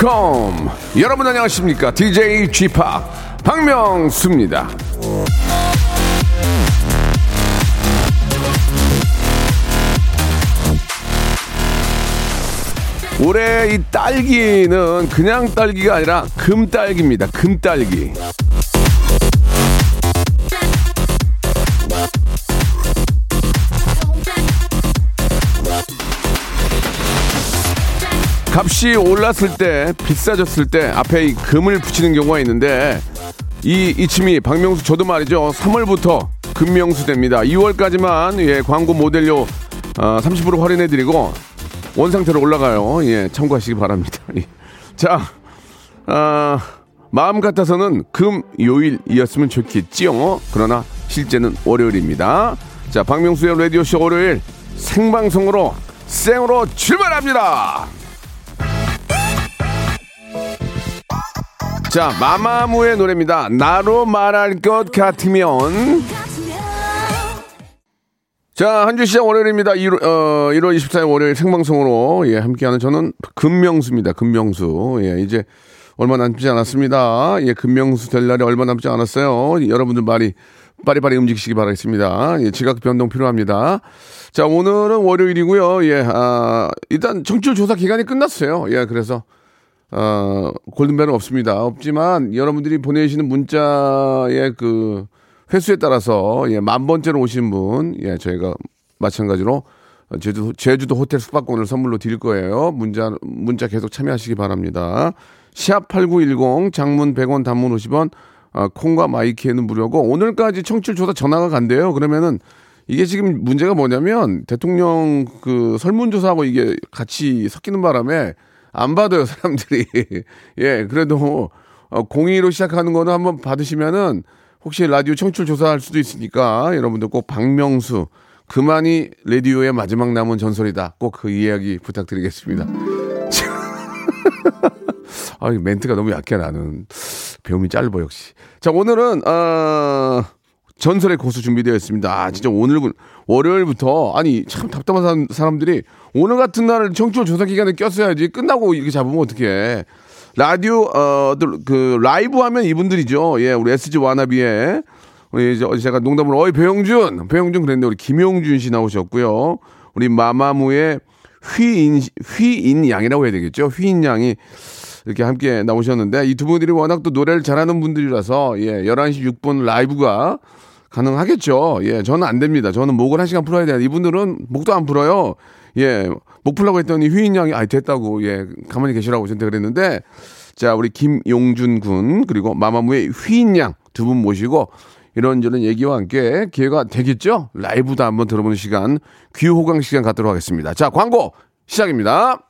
컴. 여러분 안녕하십니까? DJ g p 박명수입니다. 올해 이 딸기는 그냥 딸기가 아니라 금딸기입니다. 금딸기 값이 올랐을 때 비싸졌을 때 앞에 이 금을 붙이는 경우가 있는데 이 이침이 박명수 저도 말이죠. 3월부터 금명수 됩니다. 2월까지만 예 광고 모델료 어, 30% 할인해 드리고 원 상태로 올라가요. 예 참고하시기 바랍니다. 예. 자 아, 마음 같아서는 금 요일이었으면 좋겠지요. 그러나 실제는 월요일입니다. 자 박명수의 라디오쇼 월요일 생방송으로 생으로 출발합니다 자, 마마무의 노래입니다. 나로 말할 것 같으면. 자, 한 주 시작 월요일입니다. 1월, 어, 1월 24일 월요일 생방송으로, 예, 함께하는 저는 금명수입니다. 금명수. 예, 이제 얼마 남지 않았습니다. 예, 금명수 될 날이 얼마 남지 않았어요. 여러분들 말이 빠리빠리 움직이시기 바라겠습니다. 예, 지각 변동 필요합니다. 자, 오늘은 월요일이고요. 예, 아, 일단 청취율 조사 기간이 끝났어요. 예, 그래서 어, 골든벨은 없습니다. 없지만 여러분들이 보내시는 문자의 그 횟수에 따라서 예, 만 번째로 오신 분, 예, 저희가 마찬가지로 제주, 제주도 호텔 숙박권을 선물로 드릴 거예요. 문자, 문자 계속 참여하시기 바랍니다. 시합8910 장문 100원 단문 50원 아, 콩과 마이키에는 무료고 오늘까지 청취율 조사 전화가 간대요. 그러면은 이게 지금 문제가 뭐냐면 대통령 그 설문조사하고 이게 같이 섞이는 바람에 안 받아요, 사람들이. 예, 그래도 어, 02로 시작하는 거는 한번 받으시면은 혹시 라디오 청출 조사할 수도 있으니까 여러분들 꼭 박명수 그만이 라디오의 마지막 남은 전설이다. 꼭 그 이야기 부탁드리겠습니다. 아, 멘트가 너무 약해 나는 배움이 짧아 역시. 자, 오늘은 어 전설의 고수 준비되어 있습니다. 아, 진짜 오늘 월요일부터 아니 참 답답한 사람들이 오늘 같은 날 청취율 조사 기간에 꼈어야지 끝나고 이렇게 잡으면 어떡해. 라디오 어그 라이브 하면 이분들이죠. 예, 우리 SG 와나비의 우리 이제 어제 제가 농담으로 어이 배영준, 배영준 그랬는데 우리 김용준 씨 나오셨고요. 우리 마마무의 휘인 휘인 양이라고 해야 되겠죠. 휘인 양이 이렇게 함께 나오셨는데 이 두 분들이 워낙 또 노래를 잘하는 분들이라서 예, 11시 6분 라이브가 가능하겠죠. 예, 저는 안 됩니다. 저는 목을 한 시간 풀어야 돼요. 이분들은 목도 안 풀어요. 예, 목 풀라고 했더니 휘인 양이 아 됐다고 예 가만히 계시라고 저한테 그랬는데 자 우리 김용준 군 그리고 마마무의 휘인 양 두 분 모시고 이런저런 얘기와 함께 기회가 되겠죠. 라이브도 한번 들어보는 시간 귀호강 시간 갖도록 하겠습니다. 자 광고 시작입니다.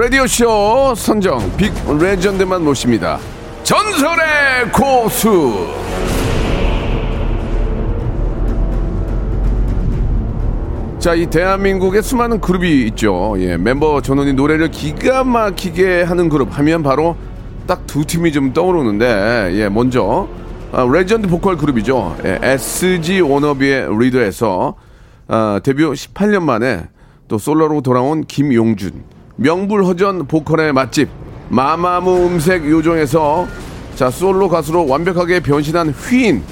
라디오쇼 선정 빅 레전드만 모십니다. 전설의 고수! 자, 이 대한민국에 수많은 그룹이 있죠. 예, 멤버 전원이 노래를 기가 막히게 하는 그룹 하면 바로 딱 두 팀이 좀 떠오르는데, 예, 먼저, 아, 레전드 보컬 그룹이죠. 예, SG 워너비의 리더에서 아, 데뷔 18년 만에 또 솔로로 돌아온 김용준. 명불허전 보컬의 맛집 마마무 음색 요정에서 자 솔로 가수로 완벽하게 변신한 휘인.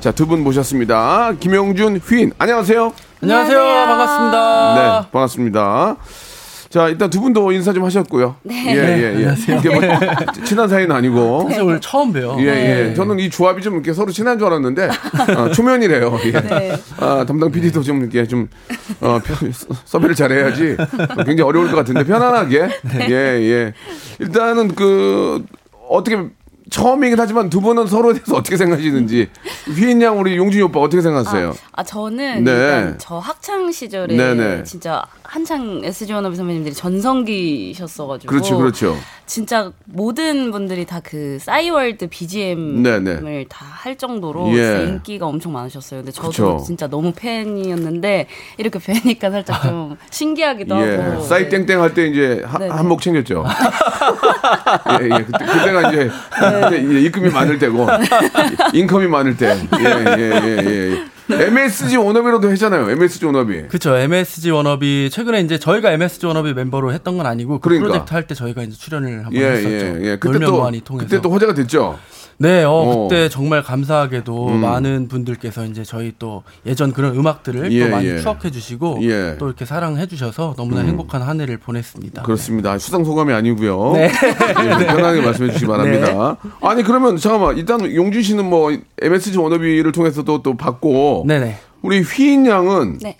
자 두 분 모셨습니다. 김용준 휘인. 안녕하세요. 안녕하세요. 반갑습니다. 네 반갑습니다 자, 일단 두 분도 인사 좀 하셨고요. 네. 예, 예, 예. 이게 뭐 친한 사이는 아니고. 사실 오늘 처음 봬요. 예, 예. 저는 이 조합이 좀 이렇게 서로 친한 줄 알았는데, 아, 초면이래요. 예. 아, 담당 PD도 좀 이렇게 좀, 어, 편- 섭외를 잘해야지 굉장히 어려울 것 같은데, 편안하게. 예, 예. 일단은 그, 어떻게, 처음이긴 하지만 두 분은 서로에 대해서 어떻게 생각하시는지. 휘인 양, 우리 용준이 오빠 어떻게 생각하세요? 아 저는 네. 일단 저 학창 시절에 네네. 진짜 한창 SG 워너비 선배님들이 전성기셨어가지고 그렇죠, 그렇죠. 진짜 모든 분들이 다 그 싸이월드 BGM을 네네. 다할 정도로 예. 인기가 엄청 많으셨어요. 근데 저도 그쵸. 진짜 너무 팬이었는데 이렇게 뵈니까 살짝 좀 신기하기도 예, 하고 싸이 네. 땡땡 할 때 이제 한- 네네. 한몫 챙겼죠. 예, 예. 그때, 그때가 이제 네. 그때 이제 입금이 많을 때고 income이 많을 때. 예, 예, 예, 예. MSG 워너비로도 했잖아요. MSG 워너비. 그쵸 MSG 워너비 최근에 이제 저희가 MSG 워너비 멤버로 했던 건 아니고 그 그러니까. 프로젝트 할 때 저희가 이제 출연을 한번 예, 했었죠. 예, 예. 그때 또 통해서. 그때 또 화제가 됐죠. 네, 어, 어. 그때 정말 감사하게도 음. 많은 분들께서 이제 저희 또 예전 그런 음악들을 예, 또 많이 예. 추억해 주시고 예. 음. 또 이렇게 사랑해 주셔서 너무나 행복한 한 해를 보냈습니다. 그렇습니다. 수상 소감이 아니고요. 네. 예, 편하게 말씀해 주시기 바랍니다. 아니 그러면 잠깐만 일단 용준 씨는 뭐 MSG 워너비를 통해서도 또 받고 네, 네. 우리 휘인 양은 네.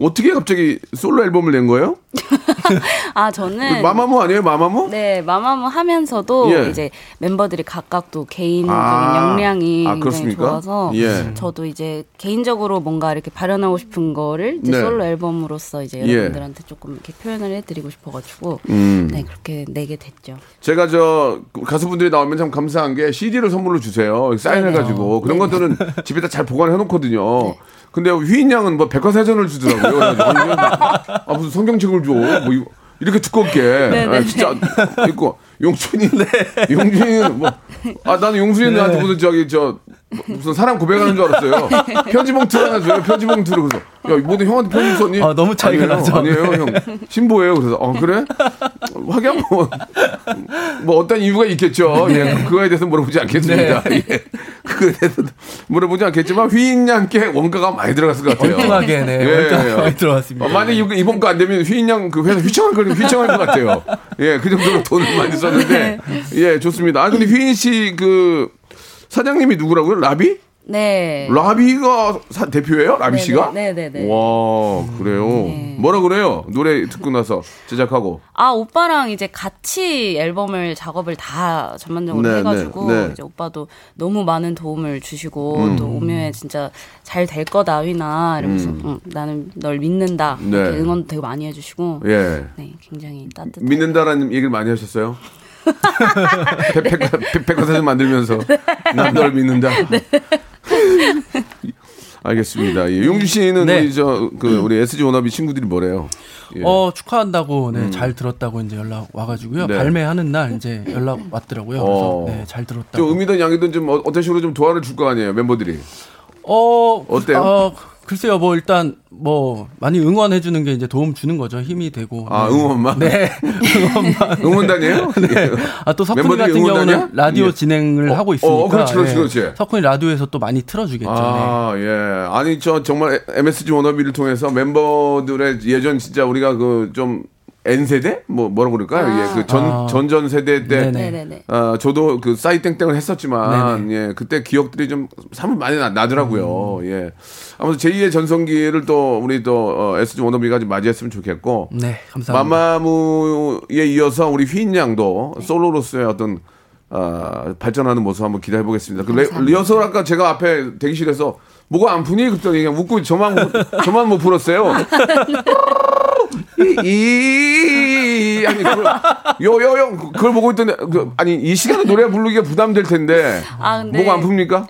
어떻게 갑자기 솔로 앨범을 낸 거예요? 아 저는 마마무 아니에요? 마마무? 네, 마마무 하면서도 예. 이제 멤버들이 각각 또 개인적인 아. 역량이 아, 굉장히? 좋아서 예. 저도 이제 개인적으로 뭔가 이렇게 발현하고 싶은 거를 이제 네. 솔로 앨범으로서 이제 예. 여러분들한테 조금 이렇게 표현을 해드리고 싶어가지고 음. 네 그렇게 내게 됐죠. 제가 저 가수분들이 나오면 참 감사한 게 CD를 선물로 주세요. 사인해가지고 그런 것들은 집에다 잘 보관해 놓거든요. 근데 휘인 양은 뭐 백과사전을 주더라고 요. 그래가지고 아니, 아 무슨 성경책을 줘. 뭐 이거 이렇게 두껍게. 아, 진짜. 있고 용준이 용준이는 뭐 아 나는 용준이한테 무슨 저기 저 무슨 사랑 고백하는 줄 알았어요. 편지 봉투 하나 줘요. 편지 봉투를 그래서 야 모든 형한테 편지 썼니? 아, 너무 차이가 아니에요. 나죠. 아니에요 형 신보예요. 그래서 어 그래? 하긴 뭐, 뭐 어떤 이유가 있겠죠. 예, 그거에 대해서 물어보지 않겠습니다. 예, 그거에 대해서 물어보지 않겠지만 휘인 양께 원가가 많이 들어갔을 것 같아요. 엉뚱하게 네, 예, 예. 많이 들어왔습니다. 어, 만약 이번, 이번 거 안 되면 휘인 양 그 회사 휘청할 거 휘청할 것 같아요. 예, 그 정도로 돈을 많이 썼는데 예, 좋습니다. 아 근데 휘인 씨그 사장님이 누구라고요? 라비? 네. 라비가 사- 대표예요? 라비 네네, 씨가? 네네네. 와 그래요. 뭐라 그래요? 노래 듣고 나서 제작하고. 아 오빠랑 이제 같이 앨범을 작업을 다 전반적으로 네, 해가지고 네, 네. 이제 오빠도 너무 많은 도움을 주시고 또 오묘에 진짜 잘 될 거다 휘나 이러면서 응, 나는 널 믿는다 네. 이렇게 응원 되게 많이 해주시고 예. 네 굉장히 따뜻한 믿는다라는 얘기를 많이 하셨어요? 백- 백- 백- 백과사전 만들면서 난널 믿는다. 알겠습니다. 예. 용준 씨는 네. 우리 저그 우리 SG 워너비 친구들이 뭐래요? 예. 어 축하한다고 네, 잘 들었다고 이제 연락 와가지고요 네. 발매하는 날 이제 연락 왔더라고요. 어. 그래서 네, 잘 들었다고. 좀 음이든 양이든 좀 어- 어떤 식으로 좀 도와를 줄 거 아니에요 멤버들이. 어 어때요? 어, 글쎄요 뭐 일단 뭐 많이 응원해 주는 게 이제 도움 주는 거죠 힘이 되고. 아 네. 응원만. 네 응원만. 응원단이에요? 예. 아또 석훈이 같은 응원단이야? 경우는 라디오 예. 진행을 어, 하고 어, 있으니까. 그렇지, 그렇지, 예. 그렇지. 석훈이 라디오에서 또 많이 틀어주겠죠. 네. 아, 예. 아니, 저 정말 MSG 워너비를 통해서 멤버들의 예전 진짜 우리가 그좀 N세대? 뭐, 뭐라고 그럴까요? 아. 예, 그 전, 아. 전전 세대 때. 네네. 아, 저도 그 싸이 땡땡을 했었지만, 예, 그때 기억들이 좀 사뭇 많이 나, 나더라고요. 음. 예. 아무튼 제2의 전성기를 또 우리 또 어, SG 워너비가 좀 맞이했으면 좋겠고. 네 감사합니다. 마마무에 이어서 우리 휘인 양도 솔로로서의 어떤 아, 발전하는 모습 한번 기대해 보겠습니다. 그 레, 리허설 아까 제가 앞에 대기실에서 뭐가 안 푸니 그랬더니 그냥 웃고 저만 못- 저만 못 풀었어요. 이, 이 아니 그걸 요 요 요 그걸 보고 있더니 그, 아니 이 시간에 노래 부르기가 부담될 텐데 아, 근데- 뭐가 안 풉니까?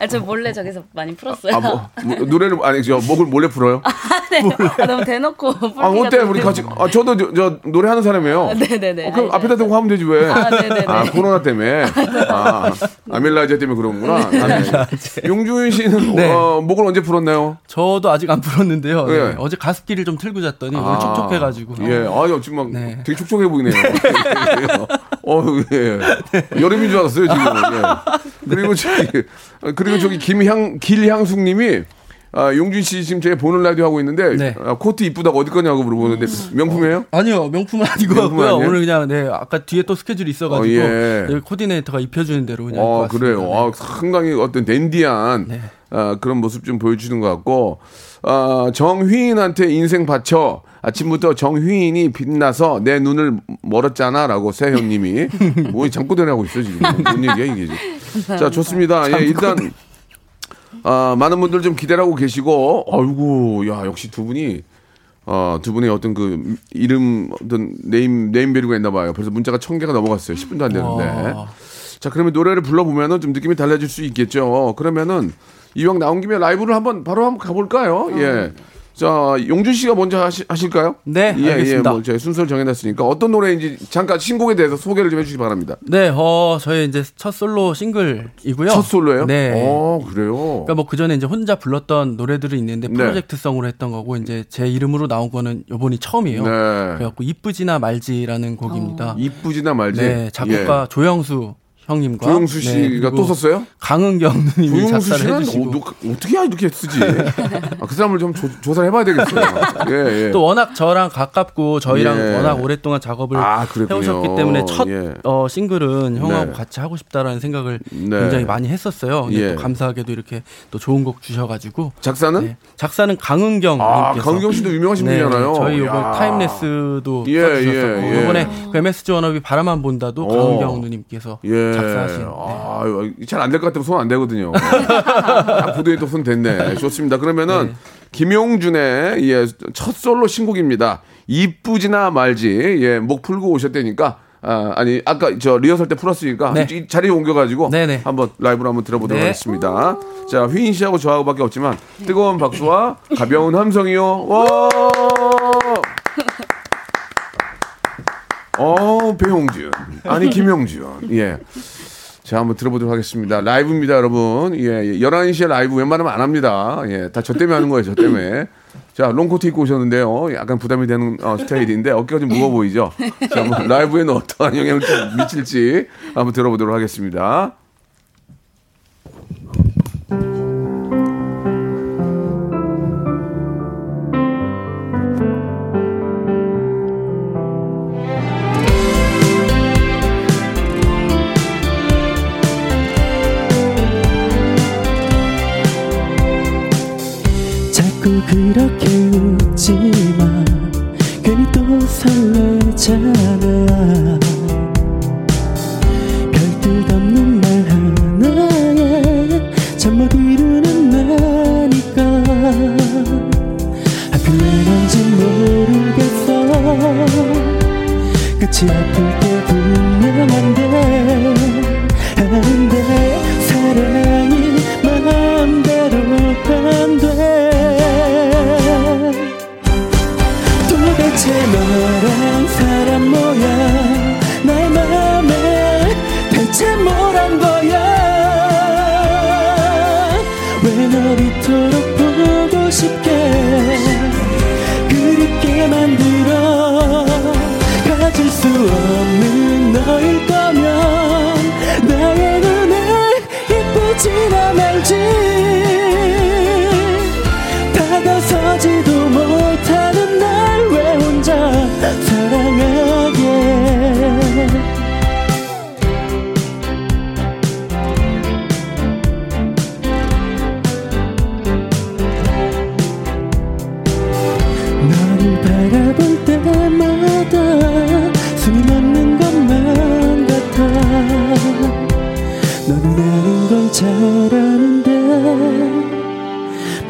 아, 저 몰래 저기서 많이 풀었어요. 아, 뭐, 뭐, 노래를 아니 저 목을 몰래 풀어요? 네. 아, 너무 대놓고 아 어때 좀 우리 같이 아 저도 저, 저 노래하는 사람이에요. 네네네. 어, 그럼 앞에다 대고 하면 되지 왜? 아, 네네네. 아, 코로나 때문에. 아, 아밀라제 때문에 그런구나. 네. 용준 씨는 네. 어, 목을 언제 풀었나요? 저도 아직 안 풀었는데요. 네. 예. 어제 가습기를 좀 틀고 잤더니 아, 오늘 촉촉해가지고. 예, 아유, 지금 막 네. 되게 촉촉해 보이네요. 어, 예. 여름인 줄 알았어요, 지금. 예. 그리고 저기, 그리고 저기 김향, 길향숙 님이 아, 용준 씨 지금 제 보는 라디오 하고 있는데 네. 아, 코트 이쁘다고 어디 거냐고 물어보는데 명품이에요? 아니요, 명품은 아니고 명품은 요 아니에요? 오늘 그냥 네 아까 뒤에 또 스케줄이 있어가지고 어, 예. 코디네이터가 입혀주는 대로 그냥 아. 그래요. 네. 아, 상당히 어떤 댄디한 네. 아, 그런 모습 좀 보여주는 것 같고 아, 정휘인한테 인생 바쳐 아침부터 정휘인이 빛나서 내 눈을 멀었잖아라고 세현님이 뭐 잠꼬대를 하고 있어 지금 뭔 얘기야 이게 지금. 자 좋습니다. 예, 일단 아, 많은 분들 좀 기대를 하고 계시고 아이고 야 역시 두 분이 어, 두 분의 어떤 그 이름 어떤 네임 네임 밸류가 있나 봐요. 벌써 문자가 천 개가 넘어갔어요. 10분도 안 되는데. 와. 자, 그러면 노래를 불러 보면은 좀 느낌이 달라질 수 있겠죠. 그러면은 이왕 나온 김에 라이브를 한번 바로 한번 가볼까요? 예. 자, 용준 씨가 먼저 하시, 하실까요? 네, 예, 알겠습니다. 예, 뭐 저희 순서를 정해놨으니까 어떤 노래인지 잠깐 신곡에 대해서 소개를 좀 해주시기 바랍니다. 네, 어 저희 이제 첫 솔로 싱글이고요. 첫 솔로예요? 네. 어, 그래요. 그러니까 뭐 그 전에 이제 혼자 불렀던 노래들이 있는데 네. 프로젝트성으로 했던 거고 이제 제 이름으로 나온 거는 요번이 처음이에요. 네. 그래갖고 이쁘지나 말지라는 곡입니다. 이쁘지나 말지. 네, 작곡가 조영수 형님과 예. 조영수 네, 씨가 그리고 또 썼어요? 강은경 조영수 작사를 씨는 해주시고 어, 너, 어떻게 이렇게 쓰지? 아, 그 사람을 좀 조, 사를 해봐야 되겠어요. 예, 예. 또 워낙 저랑 가깝고 저희랑 예. 워낙 오랫동안 작업을 아. 해오셨기 때문에 첫 예. 어, 싱글은 형하고 네. 같이 하고 싶다라는 생각을 네. 굉장히 많이 했었어요. 근데 예. 또 감사하게도 이렇게 또 좋은 곡 주셔가지고 작사는? 네. 작사는 강은경 아, 님께서 강은경 씨도 유명하신 분이잖아요. 저희 야. 요번 타임레스도 예, 써주셨었고 예, 예. 이번에 그 MSG 워너비 바라만 본다도 어. 강은경 누님께서 예. 작사하신 네. 아, 잘 안 될 것 같으면 손안 대거든요. 딱 보더니 또손 댔네. 좋습니다. 그러면은 네. 김용준의 예, 첫 솔로 신곡입니다. 이쁘지나 말지. 예, 목 풀고 오셨다니까. 아, 아니 아까 저 리허설 때 풀었으니까 네. 이 자리에 옮겨가지고 네네. 한번 라이브로 한번 들어보도록 네. 하겠습니다. 자 휘인 씨하고 저하고밖에 없지만 뜨거운 박수와 가벼운 함성이요. 와. 어, 배용준. 아니, 김용준. 예. 자, 한번 들어보도록 하겠습니다. 라이브입니다, 여러분. 예, 11시에 라이브 웬만하면 안 합니다. 예, 다 저 때문에 하는 거예요, 저 때문에. 자, 롱코트 입고 오셨는데요. 약간 부담이 되는 어, 스타일인데 어깨가 좀 무거워 보이죠? 자, 한번 라이브에는 어떠한 영향을 좀 미칠지 한번 들어보도록 하겠습니다. 설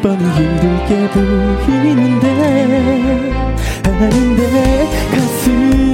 뻔히 힘들게 보이는데 아는데 가슴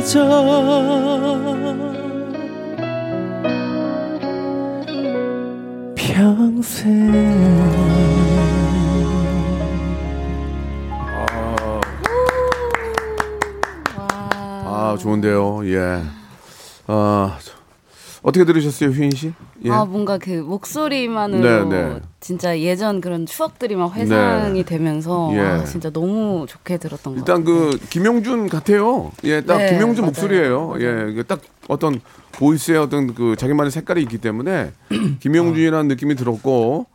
잊어 아, 좋은데요. 예. 아, 저- 어떻게 들으셨어요, 휘인 씨? 예. 아 뭔가 그 목소리만으로 네, 네. 진짜 예전 그런 추억들이 막 회상이 네. 되면서 예. 아, 진짜 너무 좋게 들었던 것 일단 같아요. 그 김용준 같아요. 예, 딱 네, 김용준 맞아요. 목소리예요. 맞아요. 예, 딱 어떤 보이스의 어떤 그 자기만의 색깔이 있기 때문에 김용준이라는 느낌이 들었고.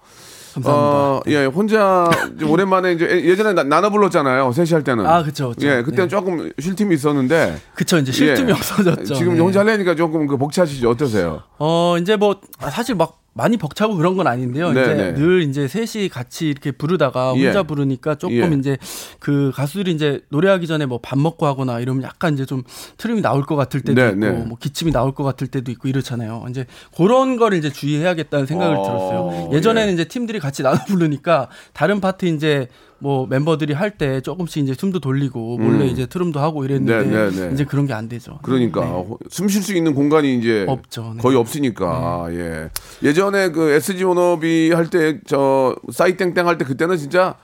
감사합니다. 어, 예, 혼자 이제 오랜만에 이제 예- 예전에 나, 나눠 불렀잖아요. 셋이 할 때는. 아, 그쵸. 예, 그때는 네. 조금 쉴 틈이 있었는데. 그쵸 이제 쉴 틈이 예. 없어졌죠. 지금 네. 혼자 하려니까 조금 그 벅차시죠. 어떠세요? 어 이제 뭐 아, 사실 막 많이 벅차고 그런 건 아닌데요. 네, 이제 네. 늘 이제 셋이 같이 이렇게 부르다가 혼자 예. 부르니까 조금 예. 이제 그 가수들이 이제 노래하기 전에 뭐 밥 먹고 하거나 이러면 약간 이제 좀 트림이 나올 것 같을 때도 네, 있고 네. 뭐 기침이 나올 것 같을 때도 있고 이렇잖아요. 이제 그런 거를 이제 주의해야겠다는 생각을 어, 들었어요. 예전에는 예. 이제 팀들이 같이 나눠 부르니까 다른 파트 이제 뭐 멤버들이 할 때 조금씩 이제 숨도 돌리고 몰래 음. 이제 트름도 하고 이랬는데 네, 네, 네. 이제 그런 게 안 되죠. 그러니까 네. 숨쉴 수 있는 공간이 이제 없죠. 네. 거의 없으니까 예 예전에 그 SG 워너비 할 때저 싸이땡땡 할 때 그때는 진짜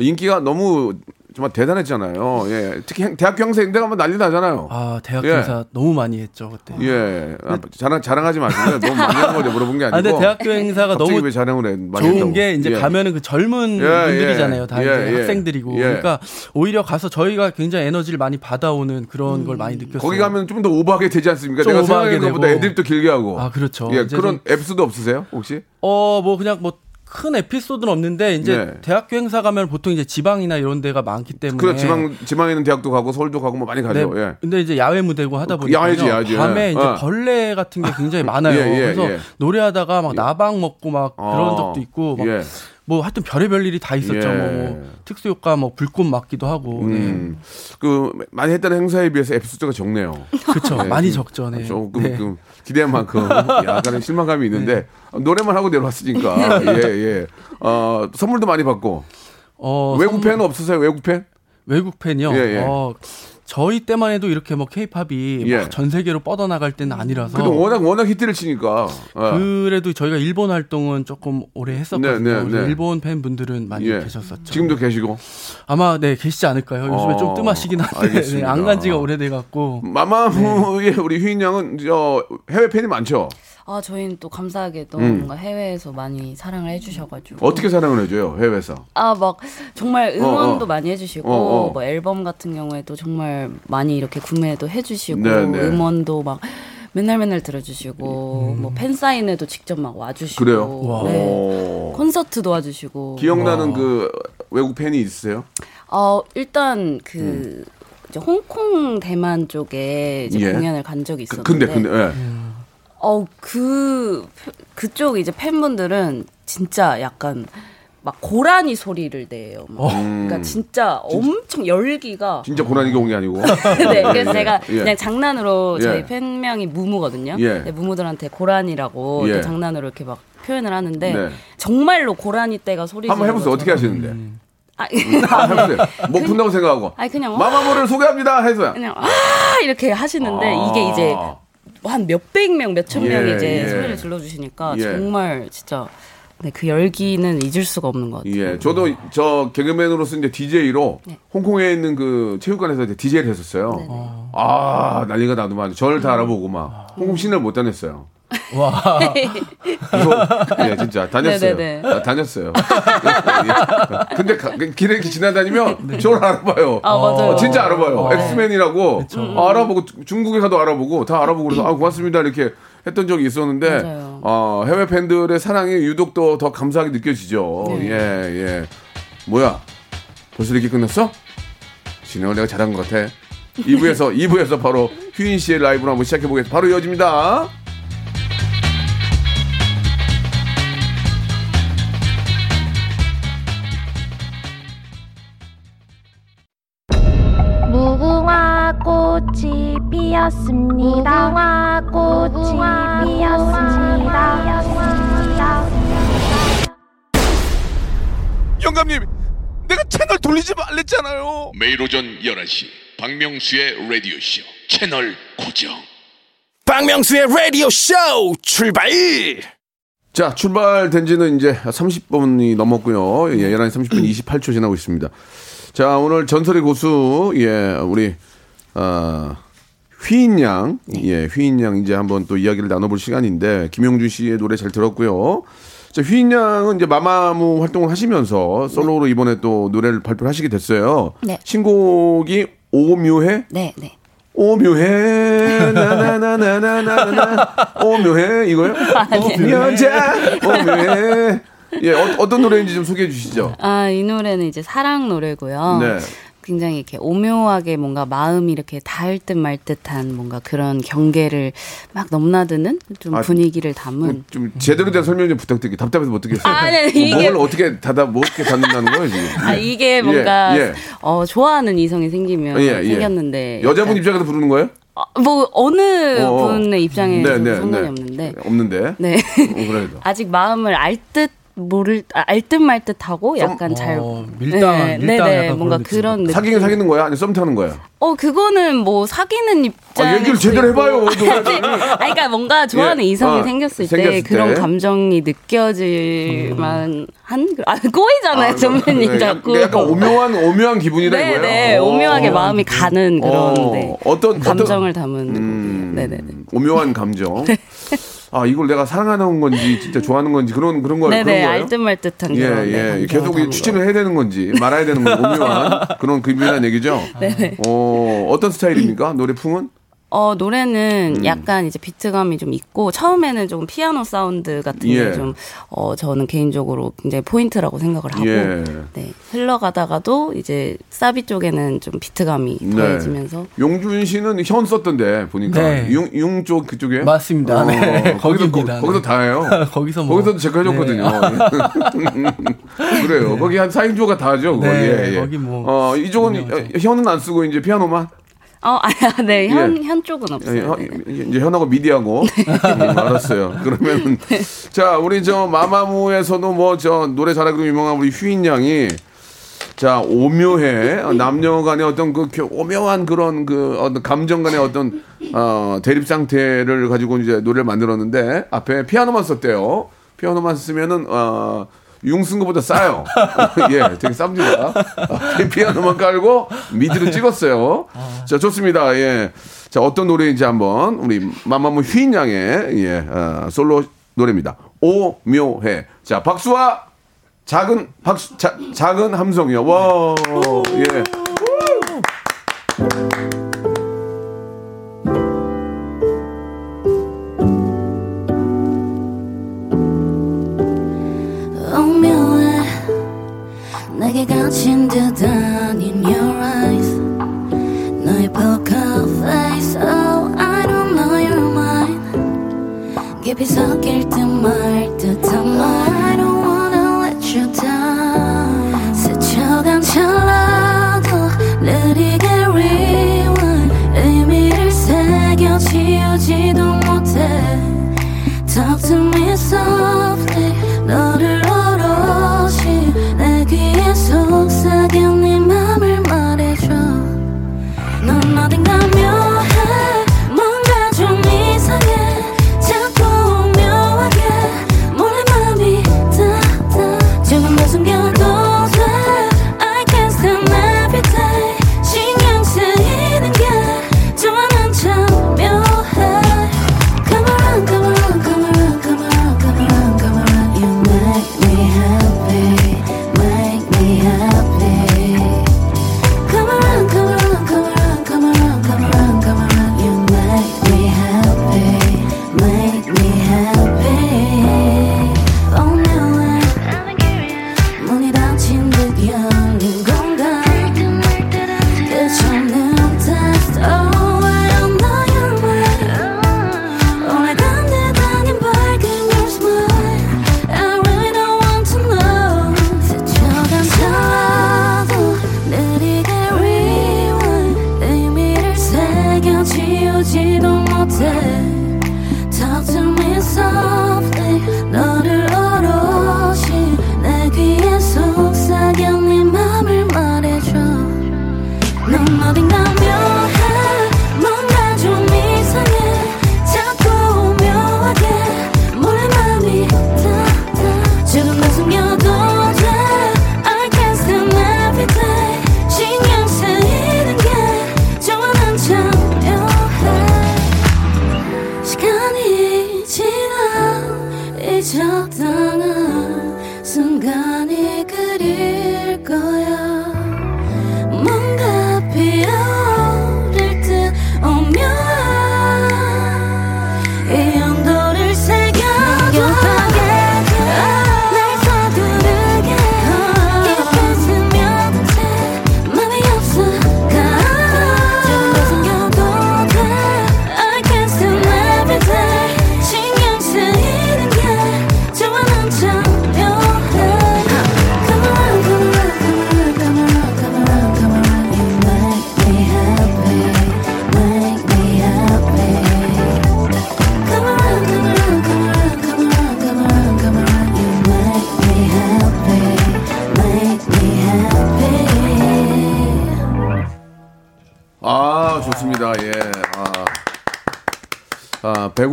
인기가 너무 정말 대단했잖아요. 예 특히 행- 대학교 행사 인데 가면 난리 나잖아요. 아 대학 예. 행사 너무 많이 했죠 그때. 예 아, 자랑 자랑하지 마시고요. 너무 많이 한 거죠 물어본 게 아니고. 아, 근데 대학교 행사가 너무 왜 자랑을 해? 많이 좋은 했다고. 게 이제 예. 가면은 그 젊은 예, 분들이잖아요. 예. 다 예, 이제 예. 학생들이고. 예. 그러니까 오히려 가서 저희가 굉장히 에너지를 많이 받아오는 그런 걸 많이 느꼈어요. 거기 가면 좀 더 오버하게 되지 않습니까? 좀 내가 생각한 것보다. 애드립도 길게 하고. 아, 그렇죠. 예 그런 에피소드 없으세요 혹시? 어, 뭐 그냥 뭐 큰 에피소드는 없는데 이제 네. 대학교 행사 가면 보통 이제 지방이나 이런 데가 많기 때문에 그래 지방 지방에 있는 대학도 가고 서울도 가고 뭐 많이 네, 가죠. 예. 근데 이제 야외 무대고 하다 그 보니까 야외지, 야외지. 밤에 예. 이제 어. 벌레 같은 게 굉장히 많아요. 예, 예, 그래서 예. 노래하다가 막 나방 먹고 막 그런 아, 적도 있고 막 예. 뭐 하여튼 별의별 일이 다 있었죠. 예. 뭐 특수 효과 뭐 불꽃 맞기도 하고. 네. 음, 그 많이 했다는 행사에 비해서 에피소드가 적네요. 그렇죠. 네, 많이 좀- 적죠. 네. 조금 네. 그 기대한 만큼 약간의 실망감이 있는데 노래만 하고 내려왔으니까 예 예. 어 선물도 많이 받고 어, 외국 선물- 팬 없으세요? 외국 팬? 외국 팬이요. 예, 예. 어, 저희 때만 해도 이렇게 뭐 케이팝이 예. 막전 세계로 뻗어나갈 때는 아니라서. 근데 워낙 워낙 히트를 치니까. 어. 그래도 저희가 일본 활동은 조금 오래 했었거든요. 네, 네, 네. 일본 팬분들은 많이 예. 계셨었죠. 지금도 계시고. 아마 네 계시지 않을까요? 요즘에 어, 좀 뜸하시긴 한데 네, 알겠습니다. 안간 지가 오래돼 갖고 마마무의 우리 휘인 양은 저 해외 팬이 많죠. 아 저희는 또 감사하게도 음. 뭔가 해외에서 많이 사랑을 해주셔가지고 어떻게 사랑을 해줘요 해외에서? 아 막 정말 응원도 어, 어. 많이 해주시고 어, 어. 뭐 앨범 같은 경우에도 정말 많이 이렇게 구매도 해주시고 네, 네. 음원도 막 맨날 맨날 들어주시고 뭐팬 사인회도 직접 막 와주시고 그래요? 네. 오. 콘서트도 와주시고 기억나는 그 외국 팬이 있으세요? 어 일단 그 이제 홍콩 대만 쪽에 이제 음. 예. 공연을 간 적이 그, 있었는데 근데 근데 예. 어 그 그쪽 이제 팬분들은 진짜 약간 막 고라니 소리를 내요. 막. 그러니까 진짜 엄청 열기가 음. 진짜 고난이가 온 게 아니고. 네, 그래서 예, 제가 예. 그냥 장난으로 예. 저희 팬명이 무무거든요. 예. 근데 무무들한테 고라니라고 예. 이렇게 장난으로 이렇게 막 표현을 하는데 네. 정말로 고라니 떼가 소리 한번 해보세요. 어떻게 하시는데? 것처럼. 아, 한번 해보세요. 목 푼다고 생각하고. 아니 그냥 와 마마무를 소개합니다. 해서요. 그냥 아 이렇게 하시는데 아. 이게 이제 한 몇백 명, 몇천 예, 명이 이제 예. 소리를 질러주시니까 예. 정말 진짜 네, 그 열기는 잊을 수가 없는 것 같아요. 예, 저도 저 개그맨으로서 이제 DJ로 네. 홍콩에 있는 그 체육관에서 이제 DJ를 했었어요. 네네. 아, 난리가 나도 말 저를 다 알아보고 막 홍콩 시내를 못 다녔어요. 와 무서워. 예, 진짜 다녔어요. 네네네. 아, 다녔어요. 예. 근데 가- 길에 이렇게 지나다니면 저를 알아봐요. 아, 맞아요. 어, 진짜 알아봐요. 네. 엑스맨이라고 아, 알아보고 중국에 가도 알아보고 다 알아보고 그래서 아 고맙습니다 이렇게 했던 적이 있었는데 맞아요. 어, 해외 팬들의 사랑이 유독 더, 더 감사하게 느껴지죠. 네. 예, 예. 뭐야? 벌써 이렇게 끝났어? 진행을 내가 잘한 것 같아. 2부에서 2부에서 바로 휘인 씨의 라이브로 한번 시작해 보겠습니다. 바로 이어집니다. 꽃이 피었습니다. 무궁화 꽃이 피었습니다. 영감님, 내가 채널 돌리지 말랬잖아요. 매일 오전 11시 박명수의 라디오 쇼 채널 고정. 박명수의 라디오 쇼 출발! 자, 출발된 지는 이제 30분이 넘었고요. 예, 11시 30분 28초 지나고 있습니다. 자, 오늘 전설의 고수, 예, 우리, 아, 휘인 양, 예, 휘인 양 이제 한번 또 이야기를 나눠볼 시간인데, 김용준 씨의 노래 잘 들었고요. 자, 휘인 양은 이제 마마무 활동을 하시면서 솔로로 이번에 또 노래를 발표를 하시게 됐어요. 네. 신곡이 오묘해? 네, 네. 오묘해 나나나나나나나 오묘해 이거요? 여자 오묘해 예 어, 떤 노래인지 좀 소개해 주시죠. 아, 이 노래는 이제 사랑 노래고요. 네. 굉장히 이렇게 오묘하게 뭔가 마음이 이렇게 닿을 듯 말 듯한 뭔가 그런 경계를 막 넘나드는 좀 아, 분위기를 담은 좀 제대로 된 설명 좀 부탁드릴게요. 답답해서 못 듣겠어요. 아, 네, 이게- 뭘 어떻게 닫아 뭐 어떻게 닫는다는 거예요 지금? 아 이게 뭔가 예, 예. 어 좋아하는 이성이 생기면 예, 예. 생겼는데 여자분 입장에서 부르는 거예요? 어, 뭐 어느 어, 어. 분의 입장에 네, 서 네, 상관이 네. 없는데 없는데. 네 어. 아직 마음을 알듯 모를 아, 알듯 말 듯하고 약간 잘 어, 밀당, 네, 밀당 네, 네, 약간 뭔가 그런 느낌. 그런. 사귀긴 사귀는 거야? 아니 썸 타는 거야? 어 그거는 뭐 사귀는 입장. 아, 얘기를 제대로 해봐요. 노래를. 아, 그러니까 뭔가 좋아하는 예. 이성이 어, 생겼을, 생겼을 때 그런 때. 감정이 느껴질만 한. 아 꼬이잖아요, 선배님 네, 자꾸. 약간 오묘한 오묘한 기분이다 네, 이거예요. 네, 어. 오묘하게 마음이 가는 그런 어, 네. 어떤- 감정을 어떤- 담은 음. 네네네. 오묘한 감정. 아 이걸 내가 사랑하는 건지 진짜 좋아하는 건지 그런 그런 거 그런 거예요? 알듯 말듯한 예, 그런. 네, 예. 감정을 계속 담은 추진을 해야 되는 건지 말아야 되는 건지 오묘한 그런 기분이라는 얘기죠. 네네. 어, 어떤 스타일입니까? 노래 풍은? 어, 노래는 음. 약간 이제 비트감이 좀 있고, 처음에는 조금 피아노 사운드 같은 예. 게 좀, 어, 저는 개인적으로 굉장히 포인트라고 생각을 하고, 예. 네. 흘러가다가도 이제 사비 쪽에는 좀 비트감이 네. 더해지면서, 용준 씨는 현 썼던데 보니까 네. 융, 융쪽 그쪽에 맞습니다. 네. 거기서. 거, 기서 네. 다 해요. 거기서 뭐- 거기서도 제가 해줬거든요. 그래요. 거기 한 4인조가 다 하죠. 그거. 네, 예, 예. 거기 뭐 어, 이쪽은 유명하죠. 현은 안 쓰고 이제 피아노만 어, 아, 네, 현, 예. 현 쪽은 예, 없어요. 현- 네. 이제 현하고 미디하고 음, 알았어요. 그러면 자 우리 저 마마무에서도 뭐 저 노래 잘하기로 유명한 우리 휘인 양이 자 오묘해 남녀 간의 어떤 그 겨- 오묘한 그런 그 어떤 감정 간의 어떤 어 대립 상태를 가지고 이제 노래를 만들었는데 앞에 피아노만 썼대요. 피아노만 쓰면은 어. 융쓴 것보다 싸요. 예, 되게 쌉니다. 앞에 피아노만 깔고 미디로 찍었어요. 자, 좋습니다. 예. 자, 어떤 노래인지 한번 우리 마마무 휘인 양의 예, 어, 솔로 노래입니다. 오묘해. 자, 박수와 작은 박수, 자, 작은 함성이요. 와, 예.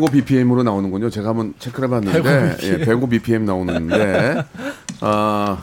105bpm으로 나오는군요. 제가 한번 체크를 해봤는데 105bpm, 예, 105bpm 나오는데 아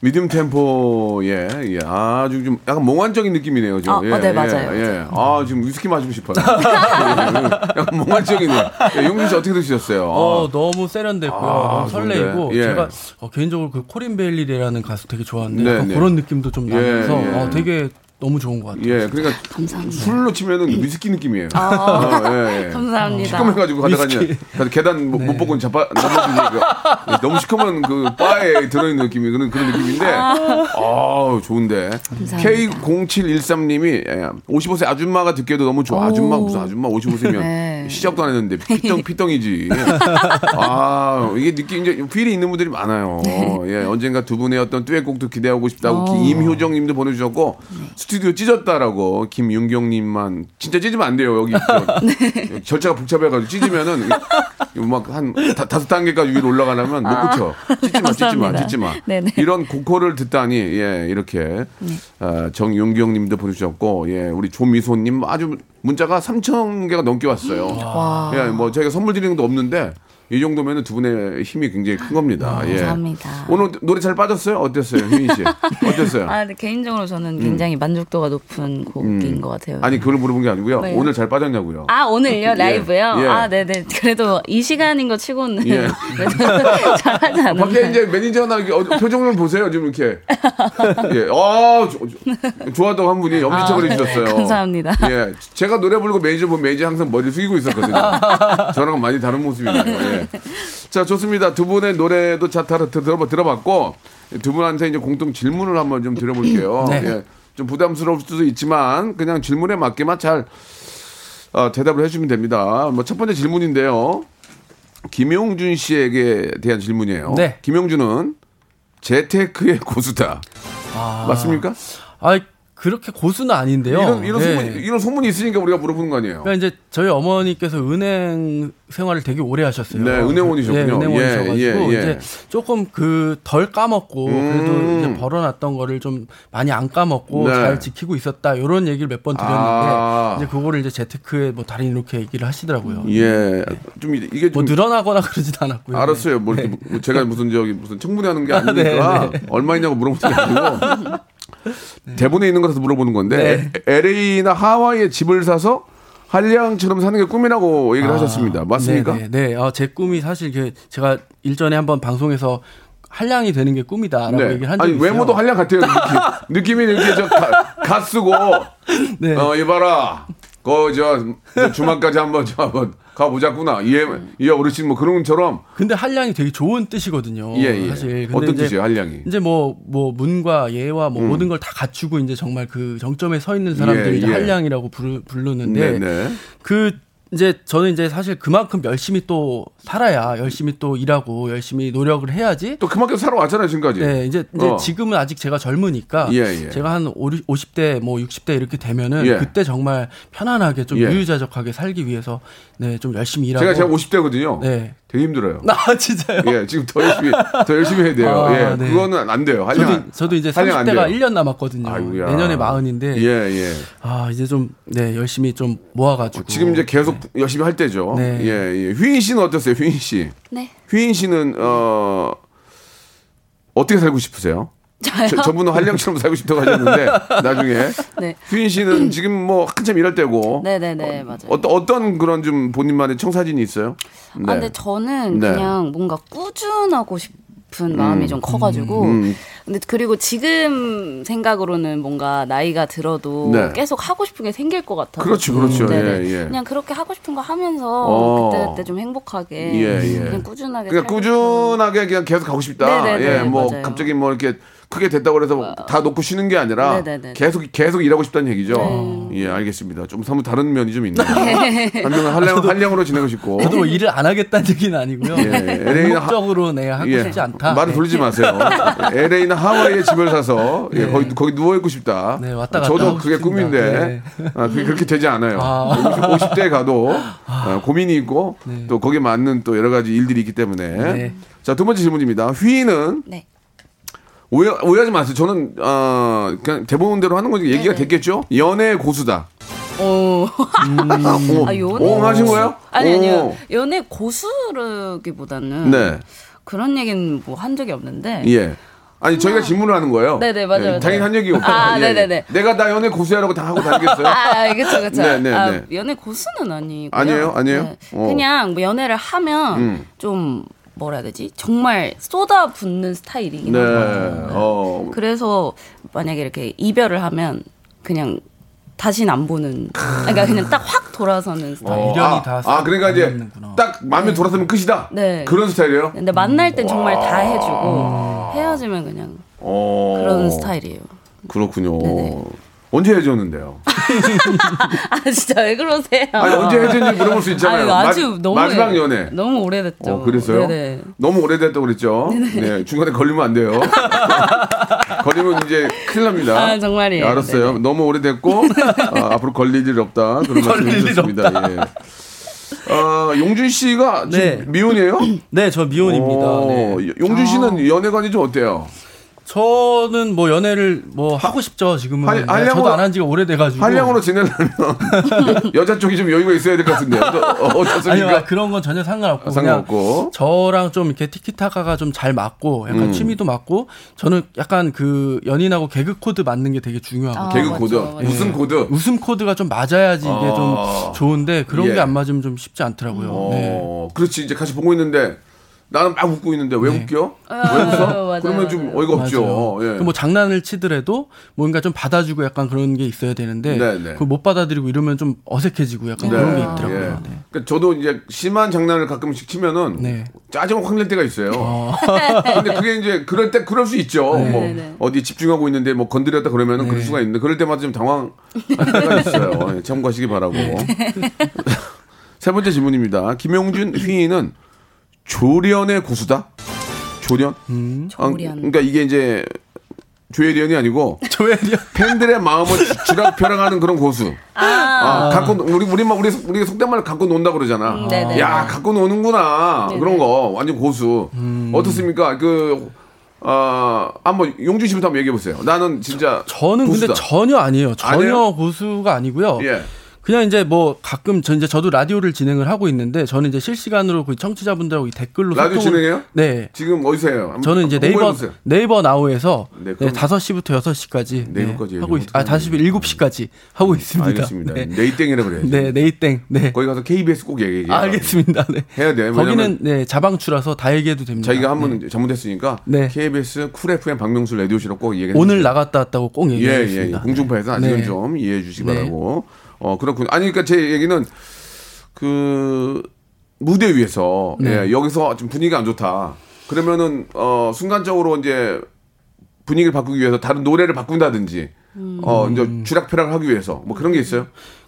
미디움 템포에 예, 아주 좀 약간 몽환적인 느낌이네요. 지금. 아, 아, 예, 어, 네, 예, 맞아요. 예, 예. 아, 지금 위스키 마시고 싶어요. 예, 약간 몽환적인. 예, 용진 씨 어떻게 드셨어요 어, 아. 너무 세련됐고요. 아, 설레이고 예. 제가 어, 개인적으로 그 코린 베일리라는 가수 되게 좋아하는데 네, 네. 그런 느낌도 좀 나면서 어, 되게 너무 좋은 것 같아요. 예, 그러니까 감사합니다. 술로 치면은 위스키 느낌이에요. 아, 어, 예, 예. 감사합니다. 시커매가지고 가다가 위스키. 이제 계단 못, 못 보고 자빠 넘어지니까 너무 시커먼 그 바에 들어있는 느낌이 그런 그런 느낌인데 아 좋은데 감사합니다. K0713님이 55세 아줌마가 듣기에도 너무 좋아 아줌마 무슨 아줌마 55세면 네. 시작도 안 했는데 피덩 피덩이지 아 이게 느낌 이제 필이 있는 분들이 많아요 네. 예 언젠가 두 분의 어떤 듀엣곡도 기대하고 싶다고 어. 임효정님도 보내주셨고 네. 스튜디오 찢었다라고 김윤경님만 진짜 찢으면 안 돼요 여기 네. 절차가 복잡해가지고 찢으면은 막한 다섯 단계까지 위로 올라가려면 못 붙여 찢지 마 찢지 마 아. 찢지 마 네네. 이런 고코를 듣다니 예 이렇게 아, 정윤경님도 보내주셨고 예 우리 조미소님 아주 문자가 3천 개가 넘게 왔어요. 와. 예, 뭐 저희가 선물 드리는 것도 없는데 이 정도면은 두 분의 힘이 굉장히 큰 겁니다. 예. 감사합니다. 오늘 노래 잘 빠졌어요? 어땠어요, 휘인 씨? 어땠어요? 아, 근데 개인적으로 저는 굉장히 만족도가 높은 곡인 것 같아요. 음. 아니 그걸 물어본 게 아니고요. 네. 오늘 잘 빠졌냐고요. 아 오늘요 라이브요? 예. 아 네네 그래도 이 시간인 거 치고는 예. 잘하지 않았나 밖에 이제 매니저나 어, 표정을 보세요. 지금 이렇게. 예. 아, 좋았다고 한 분이 엄지척을 아, 해주셨어요. 감사합니다. 예. 제가 노래 부르고 매니저 보면 매니저 항상 머리 숙이고 있었거든요. 저랑 많이 다른 모습이네요. 예. 자, 좋습니다. 두 분의 노래도 자, 다 들어봐, 들어봤고, 두 분한테 이제 공통 질문을 한번 좀 드려볼게요. 네. 예. 좀 부담스러울 수도 있지만, 그냥 질문에 맞게만 잘 어, 대답을 해주면 됩니다. 뭐 첫 번째 질문인데요. 김용준 씨에게 대한 질문이에요. 네. 김용준은 재테크의 고수다. 아, 맞습니까? 아 그렇게 고수는 아닌데요. 이런 이런 네. 소문 이런 소문이 있으니까 우리가 물어보는 거 아니에요. 그러니까 이제 저희 어머니께서 은행 생활을 되게 오래 하셨어요. 네, 은행원이셨군요. 네, 은행원이셔가지고 예, 예, 예. 이제 조금 그 덜 까먹고 그래도 음. 이제 벌어놨던 거를 좀 많이 안 까먹고 네. 잘 지키고 있었다 이런 얘기를 몇 번 드렸는데 아. 이제 그거를 이제 재테크에 뭐 다른 이렇게 얘기를 하시더라고요. 예, 좀 이게 뭐좀 늘어나거나 그러진 않았고요. 알았어요. 뭐 이렇게 뭐 제가 무슨 저기 무슨 청문회 하는 게 아, 아니니까 네, 얼마 있냐고 물어보는 게 아니고 대본에 있는 거라서 물어보는 건데 네. LA나 하와이에 집을 사서 한량처럼 사는 게 꿈이라고 얘기를 아, 하셨습니다. 맞습니까? 네, 네. 네. 어, 제 꿈이 사실 그 제가 일전에 한번 방송에서 한량이 되는 게 꿈이다라고 네. 얘기를 한 적이 아니 있어요. 외모도 한량 같아요. 느낌. 느낌이 이렇게 저가 쓰고 네. 어 이봐라. 그저 주말까지 한번 저 한번 가보자꾸나. 예, 예 어르신 뭐 그런 것처럼 근데 한량이 되게 좋은 뜻이거든요. 예, 예. 사실 어떤 뜻이에요, 한량이? 이제 뭐 뭐 문과 예와 뭐 음. 모든 걸 다 갖추고 이제 정말 그 정점에 서 있는 사람들을 예, 예. 한량이라고 부르, 부르는데 네, 네. 그 이제 저는 이제 사실 그만큼 열심히 또 살아야 열심히 또 일하고 열심히 노력을 해야지. 또 그만큼 살아왔잖아요, 지금까지. 네, 이제 이제 어. 지금은 아직 제가 젊으니까 예, 예. 제가 한 50대 뭐 60대 이렇게 되면은 예. 그때 정말 편안하게 좀 예. 유유자적하게 살기 위해서 네, 좀 열심히 일하고 제가 제가 50대거든요. 네. 되게 힘들어요. 아, 진짜요? 예, 지금 더 열심히 더 열심히 해야 돼요. 아, 예, 네. 그거는 안 돼요. 한량 저도, 안- 저도 이제 한량 안 30대가 돼요. 1년 남았거든요. 아이고야. 내년에 마흔인데 예, 예. 아 이제 좀 네 열심히 좀 모아가지고 지금 이제 계속 열심히 할 때죠. 네. 예, 예. 휘인 씨는 어땠어요, 휘인 씨? 네. 휘인 씨는 어 어떻게 살고 싶으세요? 저요? 저, 저분은 한량처럼 살고 싶다고 하셨는데 나중에 네. 휘인 씨는 지금 뭐 한참 일할 때고 네네네 맞아요. 어떤 어떤 그런 좀 본인만의 청사진이 있어요? 네. 아, 근데 저는 네. 그냥 뭔가 꾸준하고 싶은 마음이 좀 커가지고. 음. 근데 그리고 지금 생각으로는 뭔가 나이가 들어도 네. 계속 하고 싶은 게 생길 것 같아요. 그렇죠, 그렇죠. 네네. 예, 예. 그냥 그렇게 하고 싶은 거 하면서 어. 그때 그때 좀 행복하게 예, 예. 그냥 꾸준하게. 그러니까 살고 꾸준하게 그냥 계속 가고 싶다. 네네네, 예, 뭐 맞아요. 갑자기 뭐 이렇게 크게 됐다고 그래서 다 놓고 쉬는 게 아니라 네네네. 계속 계속 일하고 싶다는 얘기죠. 네. 예, 알겠습니다. 좀 사뭇 다른 면이 좀 있네요. 한 명은 한량 한량으로 지내고 싶고. 저도 뭐 일을 안 하겠다는 얘기는 아니고요. 예, LA 는 하- 목적으로 내 하고 예, 싶지 않다. 말을 네. 돌리지 마세요. LA나 하와이에 집을 사서 예, 거기 거기 누워 있고 싶다. 네, 왔다 갔다 저도 그게 싶습니다. 꿈인데 아, 그게 그렇게 되지 않아요. 아. 50, 대 가도 어, 고민이 있고 또 거기에 맞는 또 여러 가지 일들이 있기 때문에 네. 자두 번째 질문입니다. 휘는 네. 오해, 오해하지 마세요. 저는 어, 그냥 대본대로 하는 거지 얘기가 네네. 됐겠죠. 연애 고수다. 어. 오, 아, 연애 오, 하신 거예요? 아니 아니요. 오. 연애 고수라기보다는 네. 그런 얘기는 뭐 한 적이 없는데. 예. 아니 저희가 질문을 하는 거예요. 네네, 맞아요, 예. 당연히 한 얘기 없고. 아, 예, 네네네. 내가 나 연애 고수야라고 다 하고 다니겠어요? 아, 그쵸, 그쵸. 네, 네, 아, 네. 연애 고수는 아니고요. 아니에요? 아니에요? 어. 그냥 뭐 연애를 하면 음. 좀 뭐라 해야 되지? 정말 쏟아 붓는 스타일이긴 네. 하거든요. 어. 그래서 만약에 이렇게 이별을 하면 그냥 다시는 안 보는. 그러니까 그냥 딱 확 돌아서는 스타일. 어, 아, 다 아, 그러니까 이제. 딱 마음에 돌아서면 끝이다. 네. 그런 스타일이에요. 근데 만날 땐 정말 다 해주고 헤어지면 그냥 어. 그런 스타일이에요. 그렇군요. 네네. 언제 헤어졌는데요? 아 진짜 왜 그러세요? 아니 언제 헤어졌는지 물어볼 수 있잖아요. 아니, 마, 너무 마지막 연애. 너무 오래됐죠. 어, 그랬어요? 네네. 너무 오래됐다고 그랬죠? 네. 중간에 걸리면 안 돼요. 걸리면 이제 큰일 납니다. 아, 정말이에요. 예, 알았어요. 네네. 너무 오래됐고, 아, 앞으로 걸릴 일 없다. 그런 말씀 걸릴 일 해주셨습니다. 예. 어, 용준 씨가 네. 미혼이에요? 네, 저 미혼입니다. 어, 네. 용준 씨는 연애관이 좀 어때요? 저는 뭐 연애를 뭐 하고 싶죠 지금은. 할- 네, 저도 안 한 지가 오래돼가지고. 한량으로 지내려면 여자 쪽이 좀 여유가 있어야 될 것 같은데 어, 아니요 어떻습니까? 그런 건 전혀 상관없고 아, 상관없고. 저랑 좀 이렇게 티키타카가 좀 잘 맞고 약간 음. 취미도 맞고 저는 약간 그 연인하고 개그 코드 맞는 게 되게 중요하고 아, 개그 맞죠, 코드, 맞죠. 무슨 코드? 웃음 코드가 좀 맞아야지 이게 아. 좀 좋은데 그런 예. 게안 맞으면 좀 쉽지 않더라고요. 네. 어, 그렇지 이제 같이 보고 있는데 나는 막 웃고 있는데 왜 웃겨? 왜 웃어? 맞아요, 그러면 좀. 어이가 없죠. 예. 그뭐 장난을 치더라도 뭔가 좀 받아주고 약간 그런 게 있어야 되는데 네, 네. 그걸 못 받아들이고 이러면 좀 어색해지고 약간 그런 게 있더라고요. 예. 네. 그러니까 저도 이제 심한 장난을 가끔씩 치면은 네. 짜증 확낼 때가 있어요. 근데 그게 이제 그럴 때 그럴 수 있죠. 뭐 네, 네. 어디 집중하고 있는데 뭐 건드렸다 그러면은 그럴 수가 있는데 그럴 때마다 좀 당황할 때가 있어요. 예, 참고하시기 바라고. 세 번째 질문입니다. 김용준 휘인은 조련의 고수다? 조련? 음. 아, 조련. 그러니까 이게 이제 조혜련이 아니고 조엘이요? 팬들의 마음을 쥐락펴락하는 그런 고수. 아, 갖고 노- 우리 우리 말 우리 우리 속된 말로 갖고 논다 그러잖아. 음, 네네. 야 갖고 노는구나 네네. 그런 거 완전 고수. 어떻습니까? 그 어, 한번 용준 씨부터 한번 얘기해 보세요. 나는 진짜 저는 고수다. 근데 전혀 아니에요. 전혀 아니에요? 고수가 아니고요. 예. 그냥 이제 뭐 가끔 저 이제 저도 라디오를 진행을 하고 있는데 저는 이제 실시간으로 그 청취자분들하고 이 댓글로 라디오 소통을- 진행해요? 네. 지금 어디서 해요? 한번 저는 이제 네이버. 네이버 나우에서 네, 네, 그럼- 5시부터 6시까지 네이버까지 하고 있, 아 5시 7시까지 하고 있습니다. 알겠습니다. 네. 네이땡이라 그래야지. 네, 네이땡. 네. 거기 가서 KBS 꼭 얘기해. 알겠습니다. 네. 해야 돼. 왜냐면 거기는 네, 자방주라서 다 얘기해도 됩니다. 자기가 한번 네. 잘못했으니까 네. KBS 쿨 FM 박명수 라디오쇼로 꼭 얘기해. 오늘 나갔다 왔다고 꼭 예, 예, 얘기하겠습니다. 예. 공중파에서 아직은 네. 좀 이해해 주시기 네. 바라고. 어, 그렇군요. 아니, 그러니까 제 얘기는 그 무대 위에서 네. 예, 여기서 좀 분위기가 안 좋다. 그러면은 어, 순간적으로 이제 분위기를 바꾸기 위해서 다른 노래를 바꾼다든지 어, 이제 주락펴락을 하기 위해서 뭐 그런 게 있어요.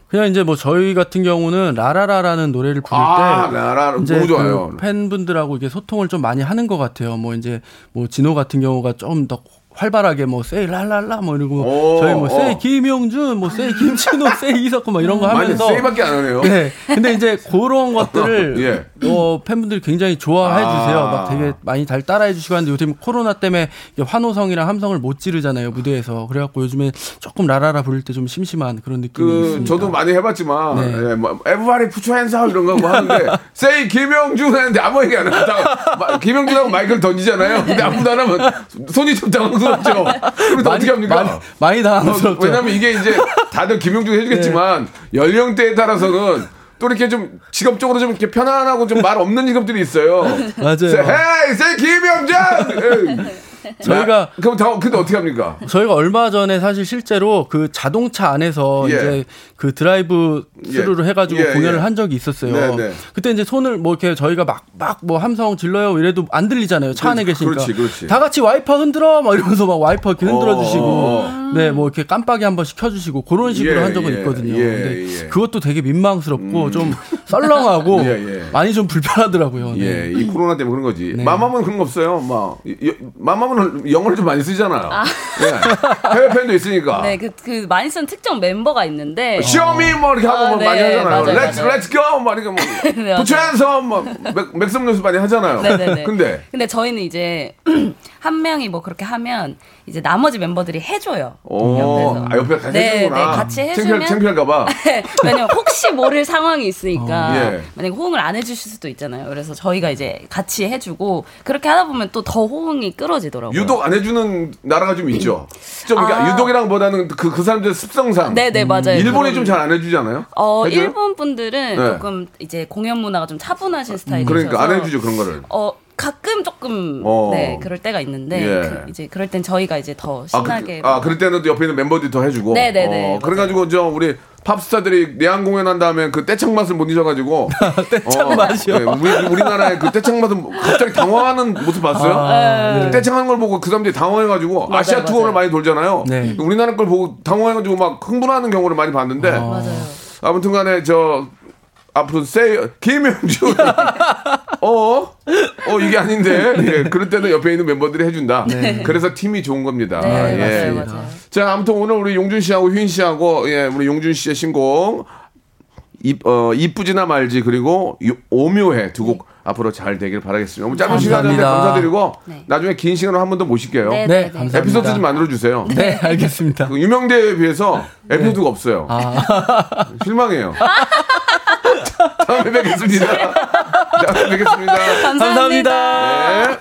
그냥 이제 뭐 저희 같은 경우는 라라라라는 노래를 부를 아, 때 라라 이제. 그 팬분들하고 이게 소통을 좀 많이 하는 것 같아요. 뭐 이제 뭐 진호 같은 경우가 좀 더 활발하게 뭐 세이 랄랄라 뭐 이러고 오, 저희 뭐 세이 어. 김용준 뭐 세이 김진호 세이 이석구 뭐 이런 거 하면서 세이밖에 안 하네요. 네. 근데 이제 그런 것들을 예. 어, 팬분들이 굉장히 좋아해 주세요. 아. 막 되게 많이 잘 따라해 주시고 하는데 요즘 코로나 때문에 환호성이랑 함성을 못 지르잖아요 무대에서. 그래갖고 요즘에 조금 라라라 부를 때 좀 심심한 그런 느낌이 그 있습니다. 저도 많이 해봤지만 네. 예, 뭐 everybody put your hands up 이런 거 뭐 하는데 세이 김영준 하는데 아무 얘기 안 하다가 마- 김영준하고 마이크를 던지잖아요. 근데 아무도 안 하면 손이 좀 당황스럽죠. 그래서 어떻게 합니까? 많이, 많이 당황스럽죠. 어, 왜냐면 이게 이제 다들 김영준 해주겠지만 연령대에 따라서는 또 이렇게 좀 직업적으로 좀 이렇게 편안하고 좀 말 없는 직업들이 있어요. 맞아요. 에이 세이 김용준. 에이. 저희가 나- 그럼 다 근데 어떻게 합니까? 저희가 얼마 전에 사실 실제로 그 자동차 안에서 예. 이제 그 드라이브 스루를 예. 해가지고 예, 공연을 예. 한 적이 있었어요. 네, 네. 그때 이제 손을 뭐 이렇게 저희가 막 막 뭐 함성 질러요 이래도 안 들리잖아요. 차 안에 그렇지, 계시니까. 그렇지, 그렇지. 다 같이 와이퍼 흔들어 막 이러면서 막 와이퍼 이렇게 흔들어 주시고 어. 네 뭐 이렇게 깜빡이 한번 시켜주시고 그런 식으로 예, 한 적은 예, 있거든요. 예, 근데 예. 음. 그것도 되게 민망스럽고 좀 썰렁하고 예, 예. 많이 좀 불편하더라고요. 네. 예, 이 코로나 때문에 그런 거지. 네. 마마무는 그런 거 없어요. 막 마마무는 영어를 좀 많이 쓰잖아요. 예. 해외 팬도 있으니까. 네, 그, 그 많이 쓰는 특정 멤버가 있는데. show me 뭐 이렇게 하고 아, 뭐 네, 많이 하잖아요. 맞아요, let's 맞아요. Let's go! 막 이렇게 뭐. 부처에서 뭐 make- make some noise 많이 하잖아요. 네네네. 근데 근데 저희는 이제 한 명이 뭐 그렇게 하면 이제 나머지 멤버들이 해줘요. 오, 옆에서. 아, 옆에 같이 네, 해주구나. 네, 같이 해주면 창피할, 창피할까봐. 왜냐면 혹시 모를 상황이 있으니까 어, 예. 만약에 호응을 안 해주실 수도 있잖아요. 그래서 저희가 이제 같이 해주고 그렇게 하다 보면 또 더 호응이 끌어지더라고요. 유독 안 해주는 나라가 좀 있죠. 좀 그러니까 아. 유독이랑보다는 그, 그 사람들 습성상. 네 네 맞아요. 일본이 그런- 좀잘 안 해주지 않아요? 어 해줘요? 일본 분들은 네. 조금 이제 공연 문화가 좀 차분하신 스타일이셔서 그러니까 안 해주죠 그런 거를. 어 가끔 조금 어. 네 그럴 때가 있는데 예. 그, 이제 그럴 땐 저희가 이제 더 아, 신나게 그, 아 그럴 때는 또 옆에 있는 멤버들이 더 해주고. 네네네, 어, 그래가지고 저 우리 팝스타들이 내한 공연한 다음에 그 떼창 맛을 못 잊어가지고. 떼창 맛이요? 우리 우리나라의 그 떼창 맛은 갑자기 당황하는 모습 봤어요? 아, 네. 떼창하는 걸 보고 그 사람들이 당황해가지고 맞아요, 아시아 투어를 맞아요. 많이 돌잖아요. 네. 우리나라 걸 보고 당황해가지고 막 흥분하는 경우를 많이 봤는데. 맞아요. 아무튼간에 저 앞으로 세 김영주 어? 어 이게 아닌데 예, 그럴 때는 옆에 있는 멤버들이 해준다. 그래서 팀이 좋은 겁니다. 네, 예. 맞아요, 맞아요. 자 아무튼 오늘 우리 용준 씨하고 휘인 씨하고 예 우리 용준 씨의 신곡 이, 어, 이쁘지나 말지 그리고 요- 오묘해 두 곡 앞으로 잘 되길 바라겠습니다. 너무 짧은 시간인데. 감사드리고 네. 나중에 긴 시간으로 한 번 더 모실게요. 네, 네, 네, 네. 감사합니다. 에피소드 좀 만들어 주세요. 네, 알겠습니다. 그 유명대에 비해서 에피소드가 없어요. 실망해요. 다음에 뵙겠습니다. 다음에 뵙겠습니다. 감사합니다. 네.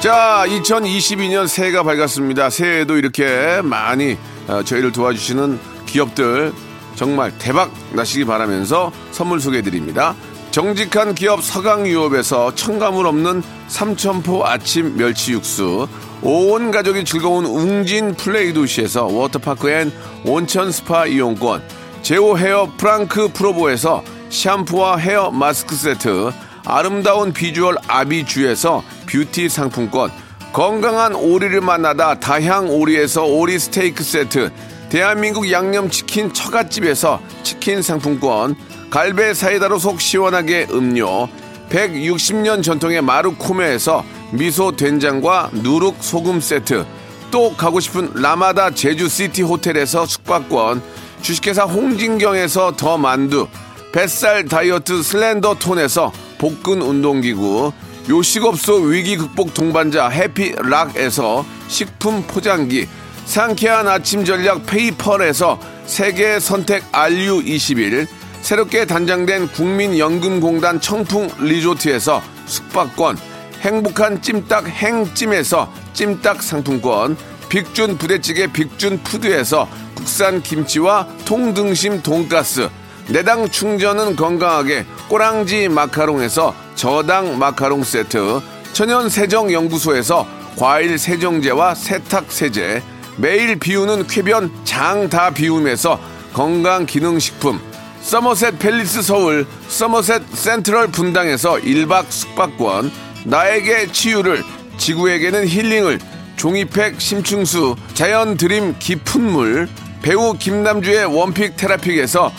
자, 2022년 새해가 밝았습니다. 새해에도 이렇게 많이 어, 저희를 도와주시는 기업들 정말 대박 나시기 바라면서 선물 소개해 드립니다. 정직한 기업 서강유업에서 첨가물 없는 삼천포 아침 멸치 육수, 온 가족이 즐거운 웅진 플레이 도시에서 워터파크 and 온천 스파 이용권, 제오 헤어 프랑크 프로보에서 샴푸와 헤어 마스크 세트, 아름다운 비주얼 아비주에서 뷰티 상품권, 건강한 오리를 만나다 다향 오리에서 오리 스테이크 세트, 대한민국 양념치킨 처갓집에서 치킨 상품권, 갈배 사이다로 속 시원하게 음료, 160년 전통의 마루코메에서 미소 된장과 누룩 소금 세트, 또 가고 싶은 라마다 제주시티 호텔에서 숙박권, 주식회사 홍진경에서 더 만두, 뱃살 다이어트 슬렌더 톤에서 복근 운동기구, 요식업소 위기 극복 동반자 해피락에서 식품 포장기, 상쾌한 아침 전략 페이펄에서 세계 선택 RU21, 새롭게 단장된 국민연금공단 청풍 리조트에서 숙박권, 행복한 찜닭 행찜에서 찜닭 상품권, 빅준 부대찌개 빅준 푸드에서 국산 김치와 통등심 돈가스, 내당 충전은 건강하게 꼬랑지 마카롱에서 저당 마카롱 세트, 천연 세정 연구소에서 과일 세정제와 세탁 세제, 매일 비우는 쾌변 장 다 비움에서 건강 기능 식품, 서머셋 팰리스 서울, 서머셋 센트럴 분당에서 1박 숙박권, 나에게 치유를, 지구에게는 힐링을, 종이팩 심층수, 자연 드림 깊은 물, 배우 김남주의 원픽 테라픽에서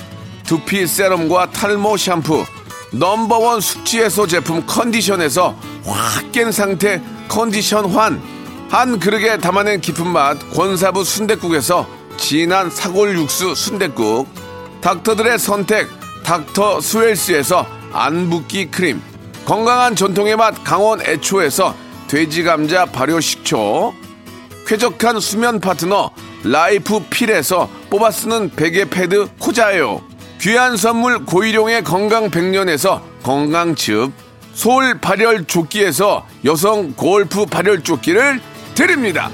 두피 세럼과 탈모 샴푸, 넘버원 숙취 해소 제품 컨디션에서 확 깬 상태 컨디션 환, 한 그릇에 담아낸 깊은 맛 권사부 순댓국에서 진한 사골 육수 순댓국, 닥터들의 선택 닥터 스웰스에서 안붓기 크림, 건강한 전통의 맛 강원 애초에서 돼지 감자 발효 식초, 쾌적한 수면 파트너 라이프 필에서 뽑아 쓰는 베개 패드 코자요. 귀한 선물 고일용의 건강 백년에서 건강즙. 소울 발열 조끼에서 여성 골프 발열 조끼를 드립니다.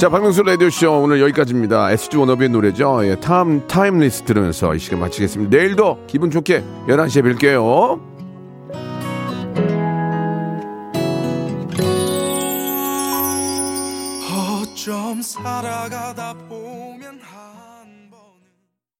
자, 박명수 라디오쇼 오늘 여기까지입니다. SG 워너비의 노래죠. 예, Time, Timeless 들으면서 이 시간 마치겠습니다. 내일도 기분 좋게 11시에 뵐게요. 어쩜 살아가다 보면 하